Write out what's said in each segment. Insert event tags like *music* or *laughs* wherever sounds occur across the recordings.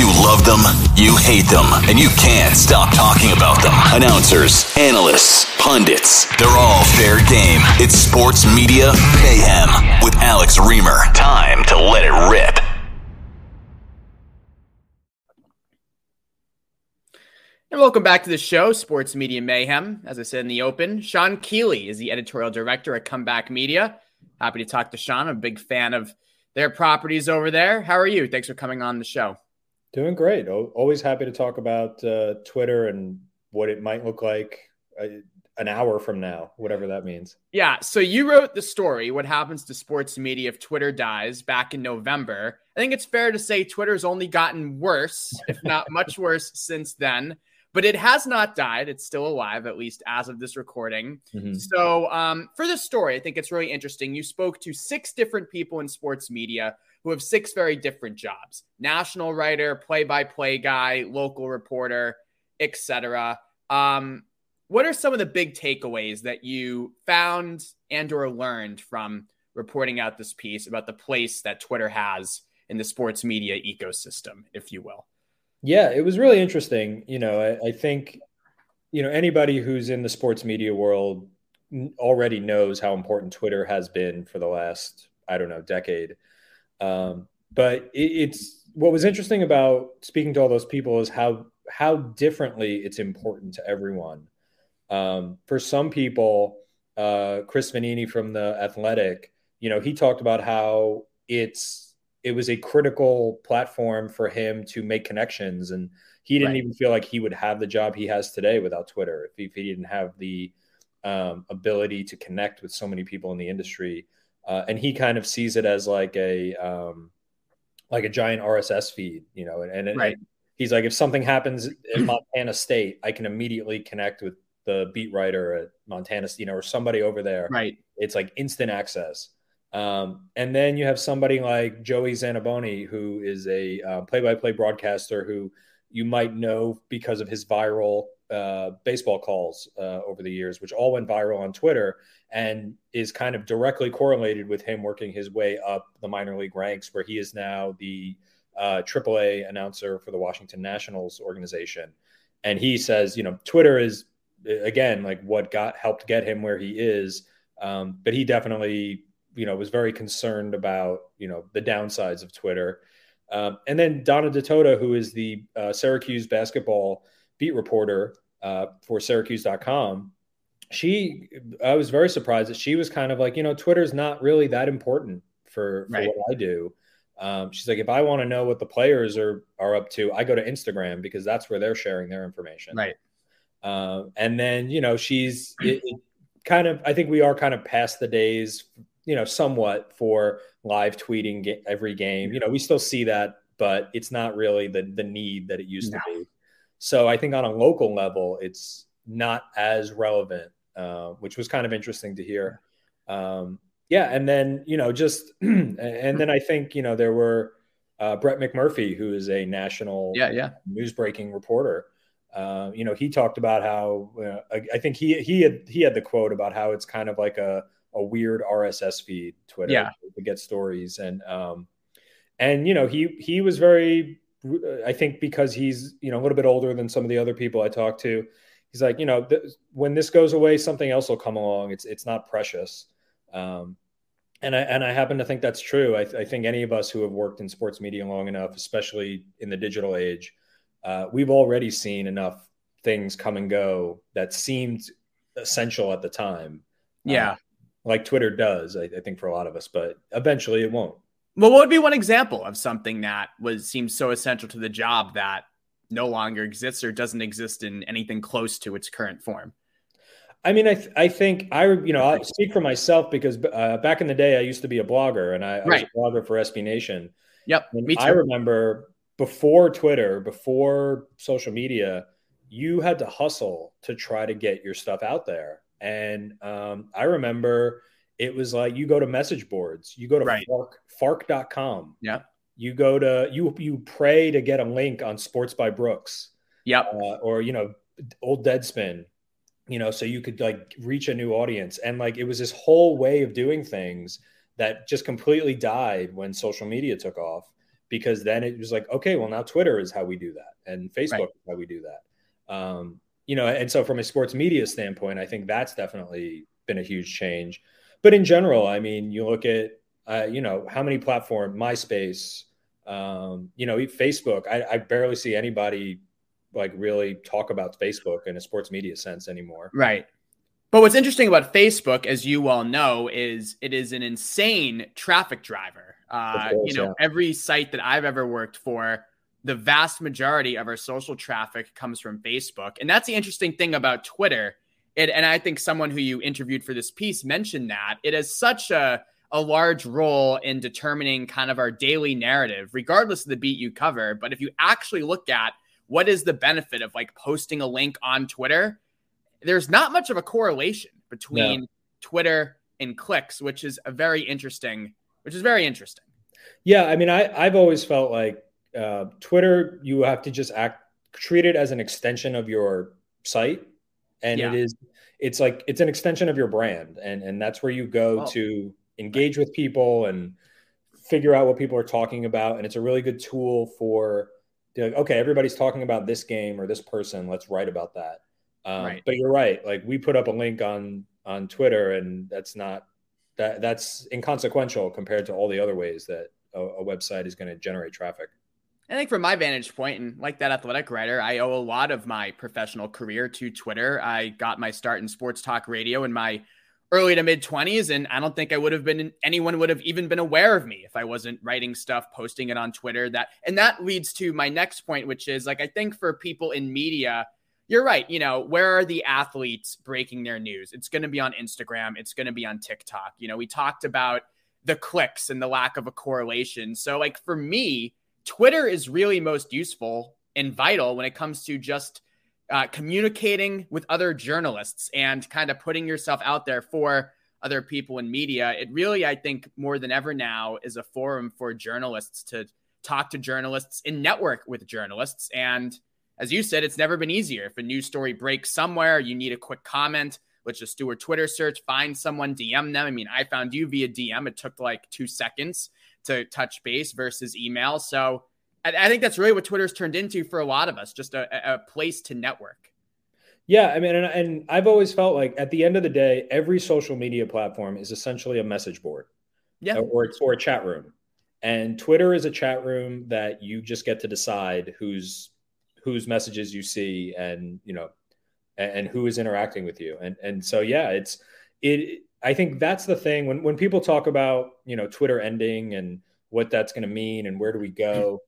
You love them, you hate them, and you can't stop talking about them. Announcers, analysts, pundits, they're all fair game. It's Sports Media Mayhem with Alex Reimer. Time to let it rip. And welcome back to the show, Sports Media Mayhem. As I said in the open, Sean Keeley is the editorial director at Comeback Media. Happy to talk to Sean. I'm a big fan of their properties over there. How are you? Thanks for coming on the show. Doing great. Always happy to talk about uh, Twitter and what it might look like uh, an hour from now, whatever that means. Yeah. So you wrote the story, What Happens to Sports Media If Twitter Dies, back in November. I think it's fair to say Twitter's only gotten worse, if not *laughs* much worse, since then. But it has not died. It's still alive, at least as of this recording. Mm-hmm. So, um, for this story, I think it's really interesting. You spoke to six different people in sports media who have six very different jobs national writer, play by play guy, local reporter, etc. Um, what are some of the big takeaways that you found and or learned from reporting out this piece about the place that Twitter has in the sports media ecosystem, if you will? Yeah, it was really interesting. You know, I, I think, you know, anybody who's in the sports media world already knows how important Twitter has been for the last, I don't know, decade. Um, but it, it's what was interesting about speaking to all those people is how how differently it's important to everyone. Um, for some people, uh, Chris Vannini from the Athletic, you know, he talked about how it's it was a critical platform for him to make connections, and he didn't right. even feel like he would have the job he has today without Twitter if he, if he didn't have the um, ability to connect with so many people in the industry uh, and he kind of sees it as like a um, like a giant RSS feed, you know. And, and, right. he's like, if something happens in Montana State, I can immediately connect with the beat writer at Montana, you know, or somebody over there. Right. It's like instant access. Um, and then you have somebody like Joey Zanaboni, who is a uh, play-by-play broadcaster who you might know because of his viral uh, baseball calls uh, over the years, which all went viral on Twitter and is kind of directly correlated with him working his way up the minor league ranks, where he is now the uh, AAA announcer for the Washington Nationals organization. And he says, you know, Twitter is again like what got helped get him where he is, um, but he definitely, you know, was very concerned about you know the downsides of Twitter. Um, and then Donna Ditota, who is the uh, Syracuse basketball beat reporter uh, for Syracuse.com, she, I was very surprised that she was kind of like, you know, Twitter's not really that important for, for right. what I do. Um, she's like, if I want to know what the players are are up to, I go to Instagram because that's where they're sharing their information. Right. Uh, and then you know, she's it, it kind of. I think we are kind of past the days, you know, somewhat for live tweeting every game. You know, we still see that, but it's not really the the need that it used no. to be. So I think on a local level, it's not as relevant, uh, which was kind of interesting to hear. Um, yeah, and then you know just *clears throat* and then I think you know there were uh, Brett McMurphy, who is a national yeah yeah news breaking reporter. Uh, you know, he talked about how uh, I, I, think he he had he had the quote about how it's kind of like a a weird RSS feed Twitter yeah. to get stories and um and you know he he was very I think because he's you know a little bit older than some of the other people I talked to, he's like you know th- when this goes away, something else will come along. It's it's not precious, um, and I and I happen to think that's true. I, I, think any of us who have worked in sports media long enough, especially in the digital age, uh, we've already seen enough things come and go that seemed essential at the time. Yeah, like Twitter does. I, I think for a lot of us, but eventually it won't. Well, what would be one example of something that was seems so essential to the job that no longer exists or doesn't exist in anything close to its current form? I mean, I th- I think I you know I speak for myself because uh, back in the day I used to be a blogger and I, I right. was a blogger for SB Nation. Yep, me too. I remember before Twitter, before social media, you had to hustle to try to get your stuff out there. And um, I remember it was like you go to message boards, you go to right. Fark, Fark.com. Yeah. You go to you you pray to get a link on Sports by Brooks. Yep. Uh, or you know, old Deadspin. You know, so you could like reach a new audience, and like it was this whole way of doing things that just completely died when social media took off because then it was like okay well now twitter is how we do that and facebook right. is how we do that um, you know and so from a sports media standpoint i think that's definitely been a huge change but in general i mean you look at uh, you know how many platform myspace um, you know facebook I, I barely see anybody like really talk about facebook in a sports media sense anymore right but what's interesting about Facebook, as you all know, is it is an insane traffic driver. Uh, course, you know, yeah. every site that I've ever worked for, the vast majority of our social traffic comes from Facebook. And that's the interesting thing about Twitter. It, and I think someone who you interviewed for this piece mentioned that it has such a, a large role in determining kind of our daily narrative, regardless of the beat you cover. But if you actually look at what is the benefit of like posting a link on Twitter, there's not much of a correlation between no. Twitter and clicks, which is a very interesting, which is very interesting. Yeah, I mean, I I've always felt like uh, Twitter, you have to just act treat it as an extension of your site, and yeah. it is it's like it's an extension of your brand, and and that's where you go oh. to engage with people and figure out what people are talking about, and it's a really good tool for like, okay, everybody's talking about this game or this person, let's write about that. Um, right. But you're right. Like we put up a link on on Twitter, and that's not that that's inconsequential compared to all the other ways that a, a website is going to generate traffic. I think from my vantage point, and like that athletic writer, I owe a lot of my professional career to Twitter. I got my start in sports talk radio in my early to mid 20s and i don't think i would have been anyone would have even been aware of me if i wasn't writing stuff posting it on twitter that and that leads to my next point which is like i think for people in media you're right. You know, where are the athletes breaking their news? It's going to be on Instagram, it's going to be on TikTok. You know, we talked about the clicks and the lack of a correlation. So, like, for me, Twitter is really most useful and vital when it comes to just uh, communicating with other journalists and kind of putting yourself out there for other people in media. It really, I think, more than ever now is a forum for journalists to talk to journalists and network with journalists. And as you said, it's never been easier. If a news story breaks somewhere, you need a quick comment. Let's just do a Twitter search, find someone, DM them. I mean, I found you via DM. It took like two seconds to touch base versus email. So I, I think that's really what Twitter's turned into for a lot of us, just a, a place to network. Yeah, I mean, and, and I've always felt like at the end of the day, every social media platform is essentially a message board, yeah, or or a chat room, and Twitter is a chat room that you just get to decide who's whose messages you see and you know and, and who is interacting with you and and so yeah it's it i think that's the thing when when people talk about you know twitter ending and what that's going to mean and where do we go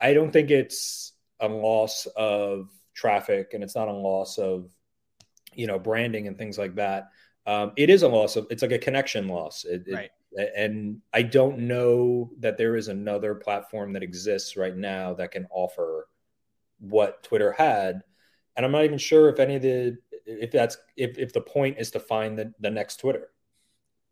i don't think it's a loss of traffic and it's not a loss of you know branding and things like that um, it is a loss of it's like a connection loss it, right. It, and i don't know that there is another platform that exists right now that can offer what Twitter had. And I'm not even sure if any of the if that's if if the point is to find the, the next Twitter.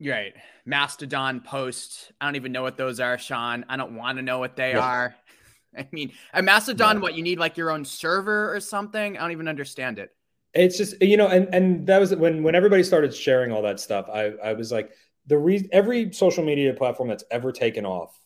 Right. Mastodon post. I don't even know what those are, Sean. I don't want to know what they yeah. are. *laughs* I mean, a Mastodon, no. what you need like your own server or something? I don't even understand it. It's just you know, and and that was when when everybody started sharing all that stuff. I I was like the reason every social media platform that's ever taken off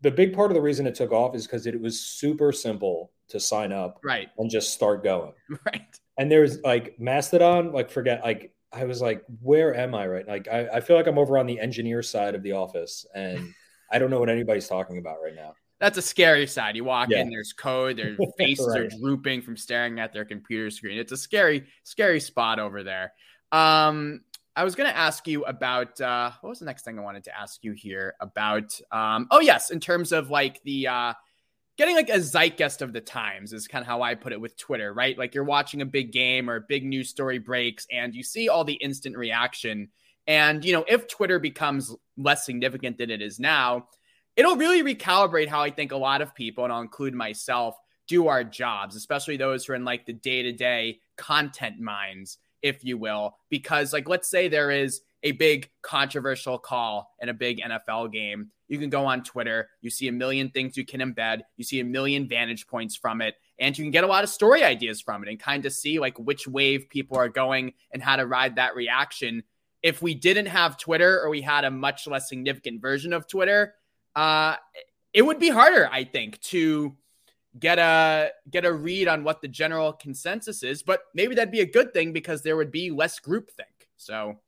the big part of the reason it took off is because it was super simple to sign up right and just start going *laughs* right and there's like mastodon like forget like i was like where am i right like I, I feel like i'm over on the engineer side of the office and i don't know what anybody's talking about right now that's a scary side you walk yeah. in there's code their *laughs* faces right. are drooping from staring at their computer screen it's a scary scary spot over there um I was going to ask you about uh, what was the next thing I wanted to ask you here about? Um, oh yes, in terms of like the uh, getting like a zeitgeist of the times is kind of how I put it with Twitter, right? Like you're watching a big game or a big news story breaks, and you see all the instant reaction. And you know, if Twitter becomes less significant than it is now, it'll really recalibrate how I think a lot of people, and I'll include myself, do our jobs, especially those who are in like the day to day content minds, if you will. Because, like, let's say there is a big controversial call in a big NFL game. You can go on Twitter, you see a million things you can embed, you see a million vantage points from it, and you can get a lot of story ideas from it and kind of see like which wave people are going and how to ride that reaction. If we didn't have Twitter or we had a much less significant version of Twitter, uh, it would be harder, I think, to get a get a read on what the general consensus is. But maybe that'd be a good thing because there would be less groupthink. So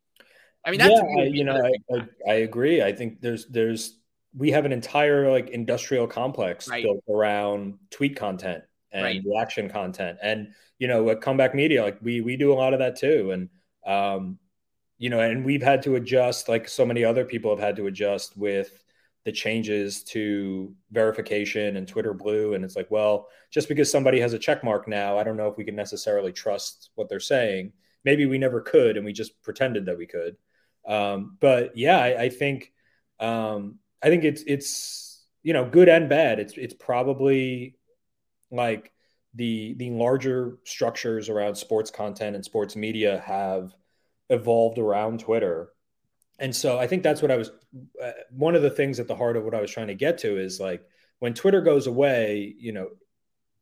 I mean, that's yeah, I, you know, I, I, I, agree. I think there's there's we have an entire like industrial complex right. built around tweet content and right. reaction content, and you know, at comeback media, like we we do a lot of that too, and um, you know, and we've had to adjust, like so many other people have had to adjust with the changes to verification and Twitter Blue, and it's like, well, just because somebody has a check mark now, I don't know if we can necessarily trust what they're saying. Maybe we never could, and we just pretended that we could. Um, but yeah, I, I think um, I think it's it's you know good and bad. It's it's probably like the the larger structures around sports content and sports media have evolved around Twitter. And so I think that's what I was uh, one of the things at the heart of what I was trying to get to is like when Twitter goes away, you know,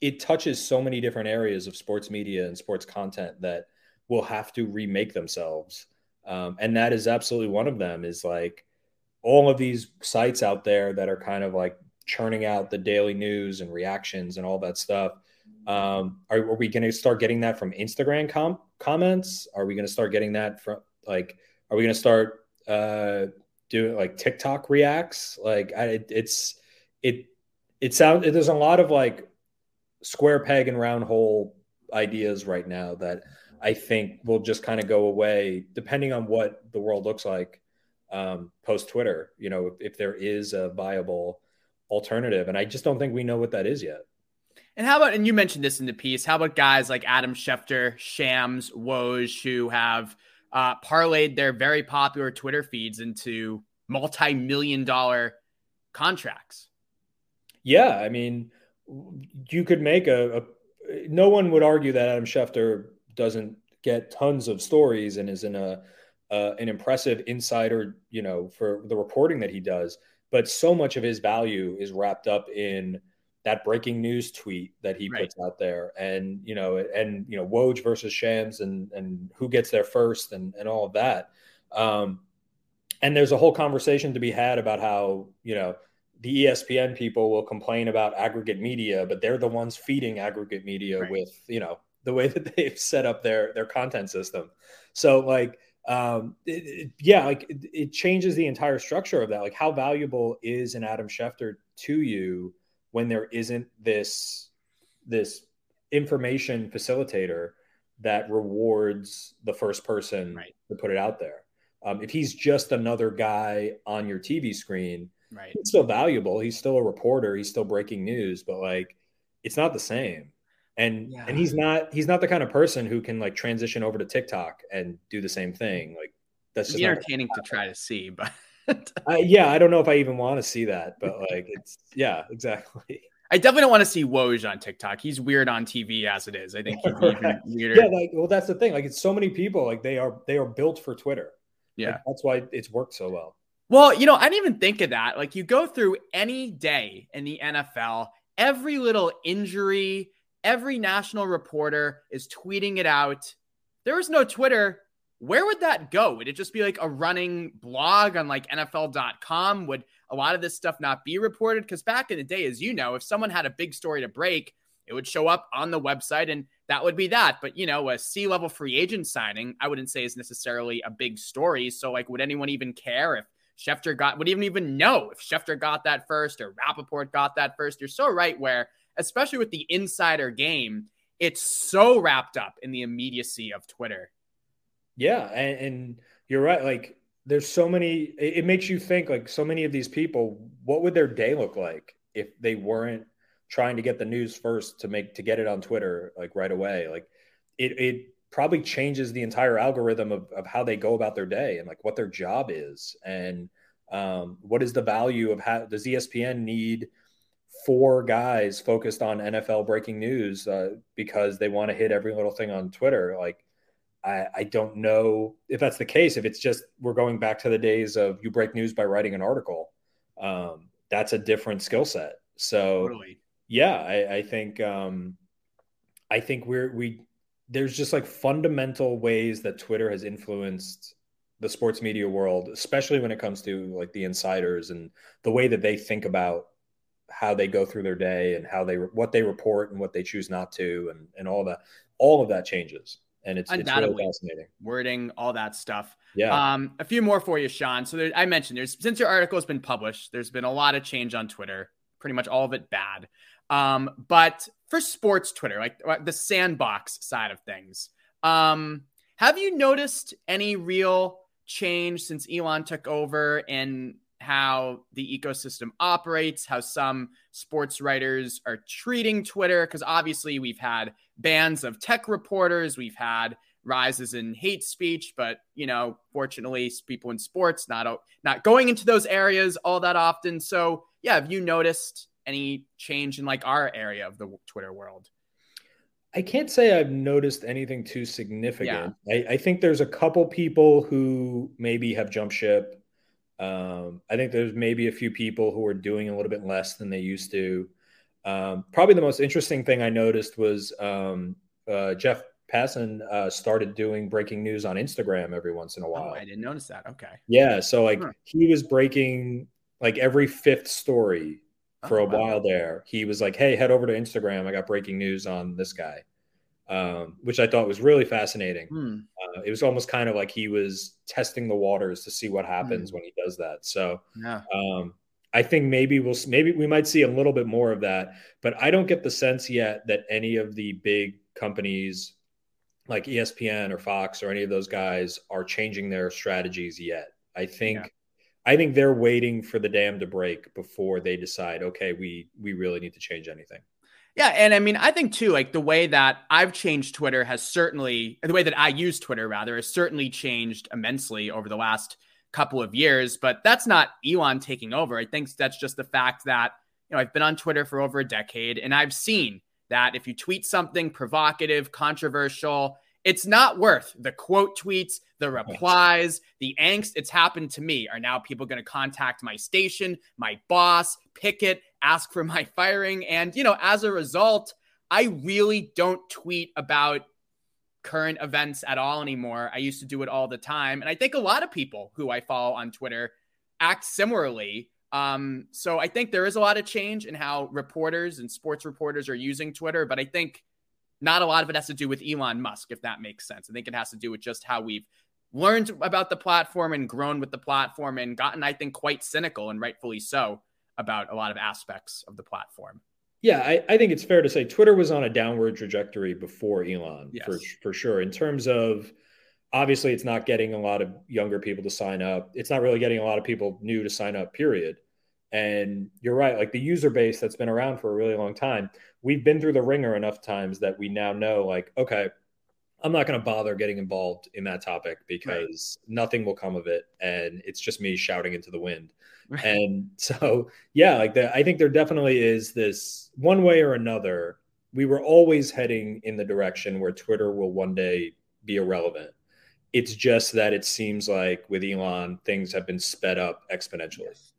it touches so many different areas of sports media and sports content that will have to remake themselves. Um, and that is absolutely one of them is like all of these sites out there that are kind of like churning out the daily news and reactions and all that stuff. Um, are, are, we going to start getting that from instagram com- comments? Are we going to start getting that from like are we going to start uh, doing like tiktok reacts? Like I, it, it's it it sounds there's a lot of like square peg and round hole ideas right now that I think will just kind of go away depending on what the world looks like um, post Twitter. You know, if, if, there is a viable alternative, and I just don't think we know what that is yet. And how about, and you mentioned this in the piece, how about guys like Adam Schefter, Shams, Woj, who have uh, parlayed their very popular Twitter feeds into multi million dollar contracts? Yeah. I mean, you could make a, a no one would argue that Adam Schefter doesn't get tons of stories and is in a uh, an impressive insider, you know, for the reporting that he does. But so much of his value is wrapped up in that breaking news tweet that he right. puts out there, and you know, and you know, Woj versus Shams, and and who gets there first, and and all of that. Um, and there's a whole conversation to be had about how you know the ESPN people will complain about aggregate media, but they're the ones feeding aggregate media right. with you know the way that *laughs* they've set up their their content system. So like um it, it, yeah like it, it, changes the entire structure of that. Like how valuable is an adam schefter to you when there isn't this this information facilitator that rewards the first person right. to put it out there? Um, if he's just another guy on your tv screen right. it's still valuable. He's still a reporter. He's still breaking news. But like it's not the same and yeah. and he's not he's not the kind of person who can like transition over to TikTok and do the same thing. Like that's just entertaining to try to see, *laughs* but I, yeah, I don't know if I even want to see that, but like it's yeah, exactly. I definitely don't want to see Woj on TikTok. He's weird on TV as it is. I think *laughs* weirder. Yeah, like well, that's the thing. Like it's so many people. Like they are they are built for Twitter. Yeah, like, that's why it's worked so well. Well, you know, I didn't even think of that. Like you go through any day in the NFL, every little injury, every national reporter is tweeting it out. There was no Twitter. Where would that go? Would it just be like a running blog on like NFL.com? Would a lot of this stuff not be reported? Because back in the day, as you know, if someone had a big story to break, it would show up on the website and that would be that. But, you know, a C level free agent signing, I wouldn't say is necessarily a big story. So, like, would anyone even care if Schefter got, would even even know if Schefter got that first or Rapoport got that first? You're so right where especially with the insider game, it's so wrapped up in the immediacy of Twitter. Yeah, and, and you're right. Like, there's so many. It, makes you think. Like, so many of these people, what would their day look like if they weren't trying to get the news first to make to get it on Twitter like right away? Like, it it probably changes the entire algorithm of, of how they go about their day and like what their job is and Um, what is the value of how does ESPN need four guys focused on NFL breaking news uh, because they want to hit every little thing on Twitter? Like, I, I don't know if that's the case. If it's just we're going back to the days of you break news by writing an article, um, that's a different skill set. So, totally. yeah, I, I think um, I think we're we there's just like fundamental ways that Twitter has influenced the sports media world, especially when it comes to like the insiders and the way that they think about how they go through their day and how they what they report and what they choose not to and and all that all of that changes. And it's, it's really fascinating. Wording all that stuff. Yeah. Um a few more for you sean. So there, i mentioned there's since your article has been published there's been a lot of change on twitter pretty much all of it bad. Um but for sports twitter like uh, the sandbox side of things um have you noticed any real change since elon took over and how the ecosystem operates, how some sports writers are treating Twitter. Because obviously, we've had bans of tech reporters, we've had rises in hate speech, but you know, fortunately, people in sports not not going into those areas all that often. So, yeah, have you noticed any change in like our area of the Twitter world? I can't say I've noticed anything too significant. Yeah. I, I think there's a couple people who maybe have jumped ship um, I think there's maybe a few people who are doing a little bit less than they used to. Um, probably the most interesting thing I noticed was um, uh, Jeff Passan uh, started doing breaking news on Instagram every once in a oh, while. Oh, I didn't notice that. Okay. Yeah. So like huh. he was breaking like every fifth story for oh, a wow. while there. He was like, "Hey, head over to Instagram. I got breaking news on this guy." Um, which I thought was really fascinating. Hmm. Uh, it was almost kind of like he was testing the waters to see what happens hmm. when he does that. So, yeah. um, I think maybe we'll maybe we might see a little bit more of that, but I don't get the sense yet that any of the big companies like ESPN or Fox or any of those guys are changing their strategies yet. I think. Yeah. I think they're waiting for the dam to break before they decide, okay, we we really need to change anything. Yeah, and I mean, I think too, like the way that I've changed Twitter has certainly, the way that I use Twitter rather, has certainly changed immensely over the last couple of years. But that's not Elon taking over. I think that's just the fact that you know I've been on Twitter for over a decade, and I've seen that if you tweet something provocative, controversial, it's not worth the quote tweets, the replies, the angst. It's happened to me. Are now people going to contact my station, my boss, picket, ask for my *laughs* firing? And, you know, as a result, I really don't tweet about current events at all anymore. I used to do it all the time. And I think a lot of people who I follow on Twitter act similarly. Um, so I think there is a lot of change in how reporters and sports reporters are using Twitter, but I think not a lot of it has to do with Elon Musk, if that makes sense. I think it has to do with just how we've learned about the platform and grown with the platform and gotten, I think, quite cynical and rightfully so about a lot of aspects of the platform. Yeah, I, I think it's fair to say Twitter was on a downward trajectory before Elon, yes. for for sure. In terms of obviously, it's not getting a lot of younger people to sign up. It's not really getting a lot of people new to sign up. Period. And you're right, like the user base that's been around for a really long time, we've been through the wringer enough times that we now know, like, okay, I'm not going to bother getting involved in that topic because right. nothing will come of it, and it's just me shouting into the wind. Right. And so, yeah, like that, I think there definitely is this one way or another. We were always heading in the direction where Twitter will one day be irrelevant. It's just that it seems like with Elon, things have been sped up exponentially. Yes.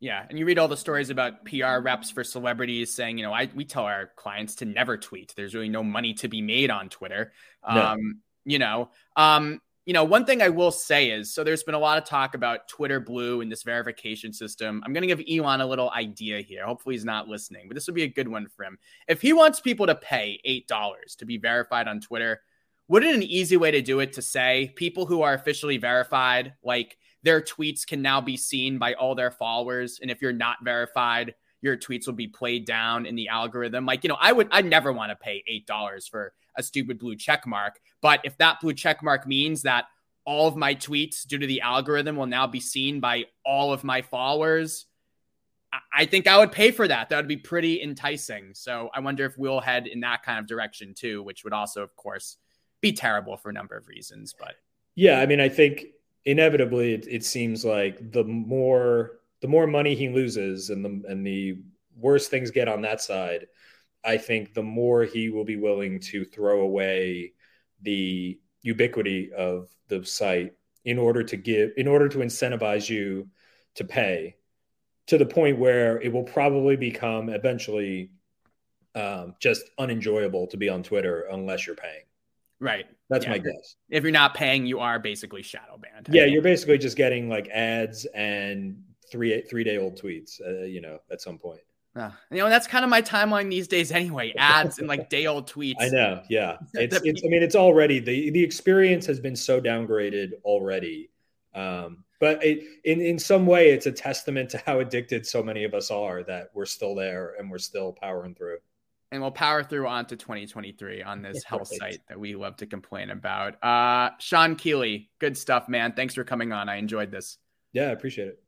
Yeah, and you read all the stories about PR reps for celebrities saying, you know, I we tell our clients to never tweet. There's really no money to be made on Twitter. No. Um, you know, um, you know, one thing I will say is so there's been a lot of talk about Twitter Blue and this verification system. I'm going to give Elon a little idea here. Hopefully he's not listening, but this would be a good one for him. If he wants people to pay $8 to be verified on Twitter, wouldn't an easy way to do it to say people who are officially verified like their tweets can now be seen by all their followers. And if you're not verified, your tweets will be played down in the algorithm. Like, you know, I would, I never want to pay $8 for a stupid blue check mark. But if that blue check mark means that all of my tweets, due to the algorithm, will now be seen by all of my followers, I think I would pay for that. That would be pretty enticing. So I wonder if we'll head in that kind of direction too, which would also, of course, be terrible for a number of reasons. But yeah, I mean, I think inevitably, it, it seems like the more the more money he loses, and the and the worse things get on that side, I think the more he will be willing to throw away the ubiquity of the site in order to give in order to incentivize you to pay to the point where it will probably become eventually um, just unenjoyable to be on Twitter unless you're paying. Right. That's yeah. my guess. If you're not paying, you are basically shadow banned. Yeah, you're basically just getting like ads and three three day old tweets. Uh, you know, at some point. Uh, you know, that's kind of my timeline these days anyway. *laughs* Ads and like day old tweets. I know. Yeah. *laughs* It's, it's, I mean, it's already the, the experience has been so downgraded already. Um, but it, in, in some way, it's a testament to how addicted so many of us are that we're still there and we're still powering through. And we'll power through onto 2023 on this health site that we love to complain about. Uh, Sean Keeley, good stuff, man. Thanks for coming on. I enjoyed this. Yeah, I appreciate it.